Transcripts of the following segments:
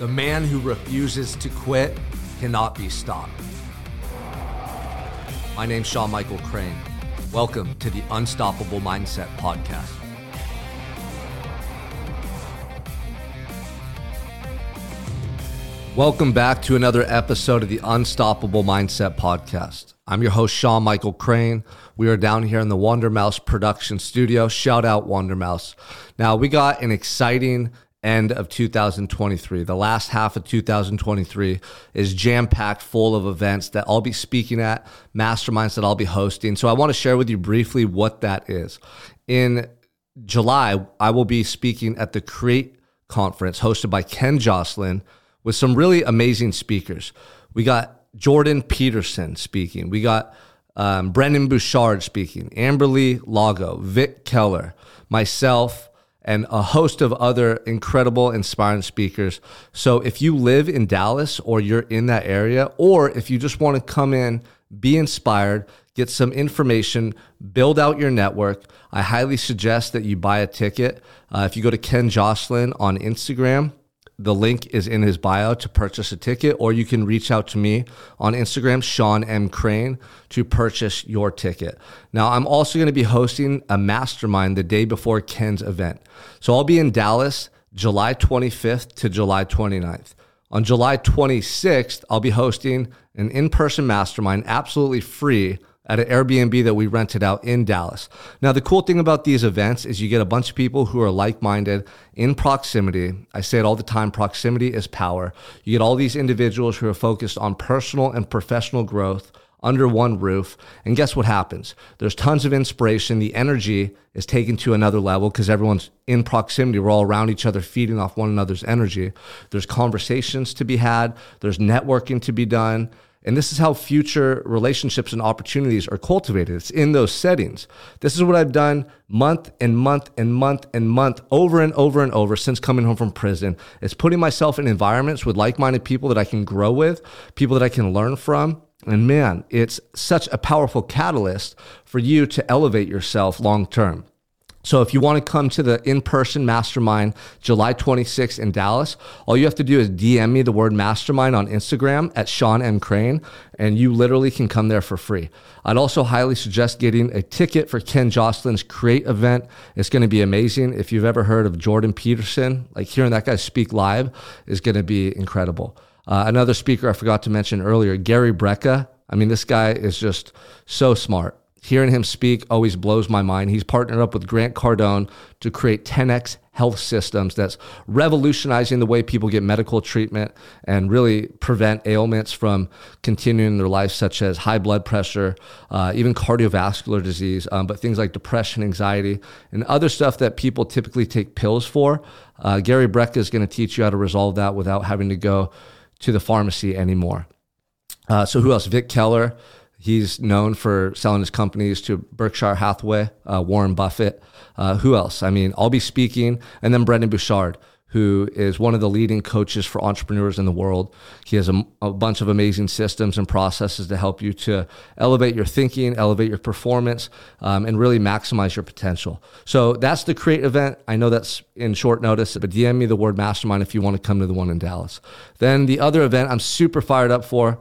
The man who refuses to quit cannot be stopped. My name's Sean Michael Crane. Welcome to the Unstoppable Mindset Podcast. Welcome back to another episode of the Unstoppable Mindset Podcast. I'm your host, Sean Michael Crane. We are down here in the Wonder Mouse production studio. Shout out Wonder Mouse. Now, we got an exciting end of 2023. The last half of 2023 is jam packed full of events that I'll be speaking at, masterminds that I'll be hosting. So I want to share with you briefly what that is. In July, I will be speaking at the Create conference hosted by Ken Joslin with some really amazing speakers. We got Jordan Peterson speaking. We got um, Brendon Burchard speaking, Amberly Lago, Vic Keller, myself, and a host of other incredible, inspiring speakers. So if you live in Dallas or you're in that area, or if you just want to come in, be inspired, get some information, build out your network, I highly suggest that you buy a ticket. Uh, if you go to Ken Joslin on Instagram, the link is in his bio to purchase a ticket, or you can reach out to me on Instagram, Sean M. Crane, to purchase your ticket. Now, I'm also going to be hosting a mastermind the day before Ken's event. So I'll be in Dallas July 25th to July 29th. On July 26th, I'll be hosting an in person mastermind absolutely free at an Airbnb that we rented out in Dallas. Now, the cool thing about these events is you get a bunch of people who are like minded in proximity. I say it all the time proximity is power. You get all these individuals who are focused on personal and professional growth under one roof. And guess what happens? There's tons of inspiration. The energy is taken to another level because everyone's in proximity. We're all around each other, feeding off one another's energy. There's conversations to be had, there's networking to be done. And this is how future relationships and opportunities are cultivated. It's in those settings. This is what I've done month and month and month and month over and over and over since coming home from prison. It's putting myself in environments with like minded people that I can grow with, people that I can learn from. And man, it's such a powerful catalyst for you to elevate yourself long term. So if you want to come to the in-person mastermind July 26th in Dallas, all you have to do is DM me the word mastermind on Instagram at Sean M. Crane, and you literally can come there for free. I'd also highly suggest getting a ticket for Ken Joslin's Create event. It's going to be amazing. If you've ever heard of Jordan Peterson, like hearing that guy speak live is going to be incredible. Uh, another speaker I forgot to mention earlier, Gary Brecka. I mean, this guy is just so smart. Hearing him speak always blows my mind. He's partnered up with Grant Cardone to create 10x health systems that's revolutionizing the way people get medical treatment and really prevent ailments from continuing their life, such as high blood pressure, uh, even cardiovascular disease, um, but things like depression, anxiety, and other stuff that people typically take pills for. Uh, Gary Brecka is going to teach you how to resolve that without having to go to the pharmacy anymore. Uh, so, who else? Vic Keller. He's known for selling his companies to Berkshire Hathaway, uh, Warren Buffett. Uh, who else? I mean, I'll be speaking, and then Brendon Burchard, who is one of the leading coaches for entrepreneurs in the world. He has a, a, bunch of amazing systems and processes to help you to elevate your thinking, elevate your performance, um, and really maximize your potential. So that's the Create event. I know that's in short notice, but DM me the word mastermind if you want to come to the one in Dallas. Then the other event I'm super fired up for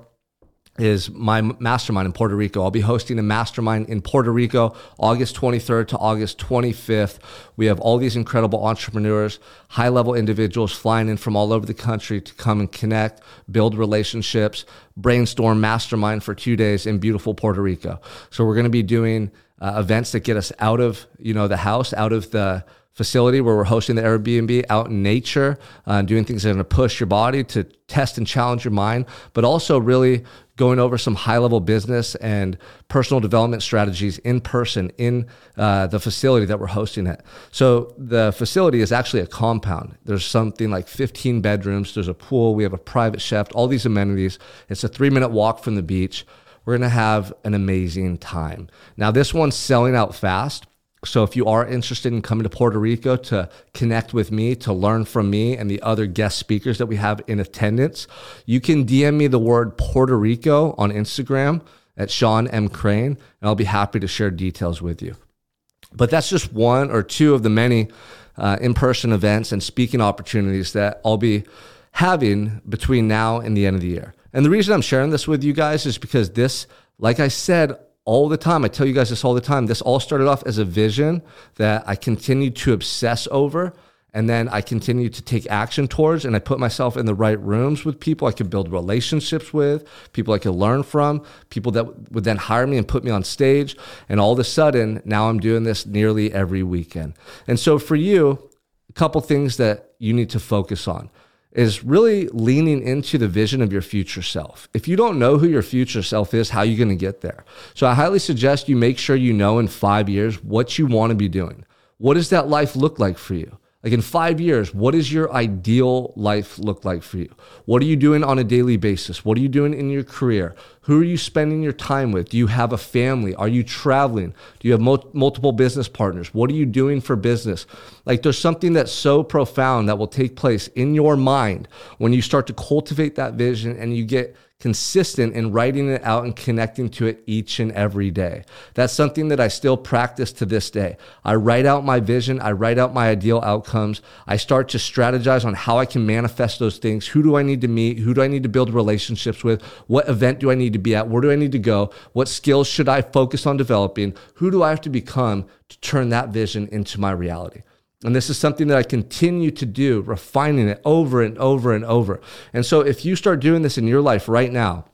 is my mastermind in Puerto Rico. I'll be hosting a mastermind in Puerto Rico August 23rd to August 25th. We have all these incredible entrepreneurs, high level individuals flying in from all over the country to come and connect, build relationships, brainstorm mastermind for two days in beautiful Puerto Rico. So we're going to be doing uh, events that get us out of, you know, the house, out of the facility where we're hosting the Airbnb out in nature, uh, doing things that are going to push your body to test and challenge your mind, but also really going over some high level business and personal development strategies in person in uh, the facility that we're hosting it. So the facility is actually a compound. There's something like 15 bedrooms, there's a pool, we have a private chef, all these amenities. It's a three minute walk from the beach. We're going to have an amazing time. Now, this one's selling out fast. So if you are interested in coming to Puerto Rico to connect with me, to learn from me and the other guest speakers that we have in attendance, you can DM me the word Puerto Rico on Instagram at Sean M. Crane, and I'll be happy to share details with you. But that's just one or two of the many uh, in person events and speaking opportunities that I'll be having between now and the end of the year. And the reason I'm sharing this with you guys is because this, like I said all the time, I tell you guys this all the time, this all started off as a vision that I continued to obsess over and then I continued to take action towards and I put myself in the right rooms with people I could build relationships with, people I could learn from, people that would then hire me and put me on stage. And all of a sudden, now I'm doing this nearly every weekend. And so for you, a couple things that you need to focus on is really leaning into the vision of your future self. If you don't know who your future self is, how are you going to get there? So I highly suggest you make sure you know in five years what you want to be doing. What does that life look like for you? Like in five years, what does your ideal life look like for you? What are you doing on a daily basis? What are you doing in your career? Who are you spending your time with? Do you have a family? Are you traveling? Do you have mo- multiple business partners? What are you doing for business? Like there's something that's so profound that will take place in your mind when you start to cultivate that vision and you get consistent in writing it out and connecting to it each and every day. That's something that I still practice to this day. I write out my vision, I write out my ideal outcomes. I start to strategize on how I can manifest those things. Who do I need to meet? Who do I need to build relationships with? What event do I need to be at? Where do I need to go? What skills should I focus on developing? Who do I have to become to turn that vision into my reality? And this is something that I continue to do, refining it over and over and over. And so if you start doing this in your life right now,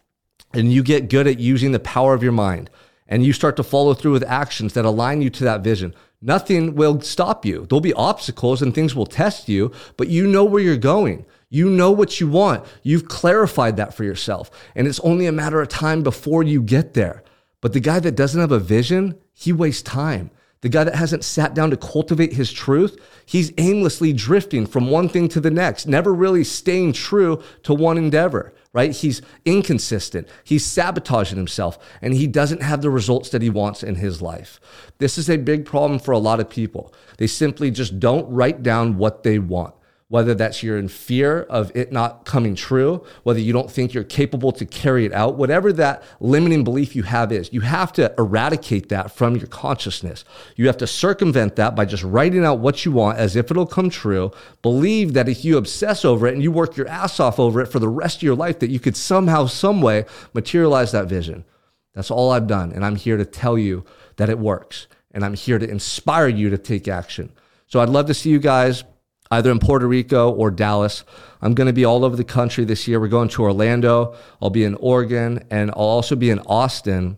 and you get good at using the power of your mind, and you start to follow through with actions that align you to that vision, nothing will stop you. There'll be obstacles and things will test you, but you know where you're going. You know what you want. You've clarified that for yourself. And it's only a matter of time before you get there. But the guy that doesn't have a vision, he wastes time. The guy that hasn't sat down to cultivate his truth, he's aimlessly drifting from one thing to the next, never really staying true to one endeavor, right? He's inconsistent. He's sabotaging himself and he doesn't have the results that he wants in his life. This is a big problem for a lot of people. They simply just don't write down what they want whether that's you're in fear of it not coming true, whether you don't think you're capable to carry it out, whatever that limiting belief you have is, you have to eradicate that from your consciousness. You have to circumvent that by just writing out what you want as if it'll come true. Believe that if you obsess over it and you work your ass off over it for the rest of your life, that you could somehow, some way materialize that vision. That's all I've done. And I'm here to tell you that it works. And I'm here to inspire you to take action. So I'd love to see you guys either in Puerto Rico or Dallas. I'm going to be all over the country this year. We're going to Orlando. I'll be in Oregon and I'll also be in Austin.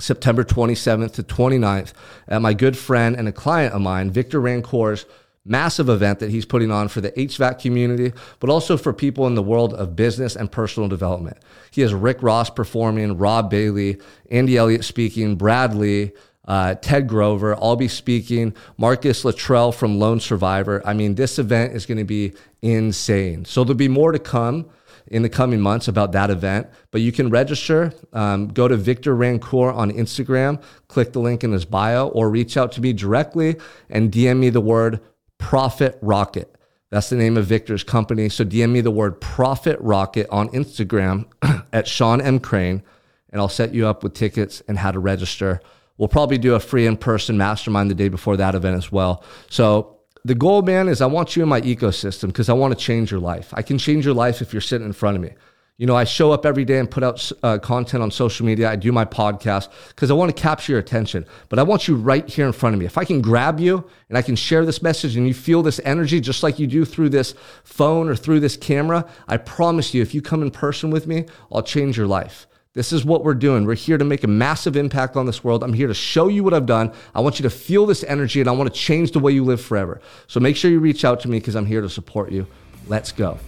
September 27th to 29th at my good friend and a client of mine, Victor Rancourt's massive event that he's putting on for the HVAC community, but also for people in the world of business and personal development. He has Rick Ross performing, Rob Bailey, Andy Elliott speaking, Bradley, uh, Ted Grover. I'll be speaking. Marcus Luttrell from Lone Survivor. I mean, this event is going to be insane. So there'll be more to come in the coming months about that event. But you can register. Um, go to Victor Rancour on Instagram, click the link in his bio, or reach out to me directly and DM me the word Profit Rocket. That's the name of Victor's company. So DM me the word Profit Rocket on Instagram at Sean M. Crane, and I'll set you up with tickets and how to register. We'll probably do a free in person mastermind the day before that event as well. So the goal, man, is I want you in my ecosystem because I want to change your life. I can change your life if you're sitting in front of me. You know, I show up every day and put out uh, content on social media. I do my podcast because I want to capture your attention. But I want you right here in front of me. If I can grab you and I can share this message and you feel this energy just like you do through this phone or through this camera, I promise you, if you come in person with me, I'll change your life. This is what we're doing. We're here to make a massive impact on this world. I'm here to show you what I've done. I want you to feel this energy and I want to change the way you live forever. So make sure you reach out to me because I'm here to support you. Let's go.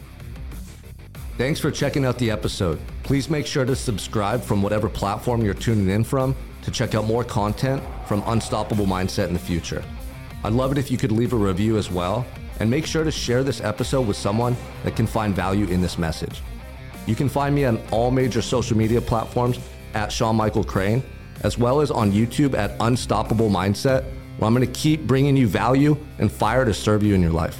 Thanks for checking out the episode. Please make sure to subscribe from whatever platform you're tuning in from to check out more content from Unstoppable Mindset in the future. I'd love it if you could leave a review as well, and make sure to share this episode with someone that can find value in this message. You can find me on all major social media platforms at Sean Michael Crane, as well as on YouTube at Unstoppable Mindset, where I'm going to keep bringing you value and fire to serve you in your life.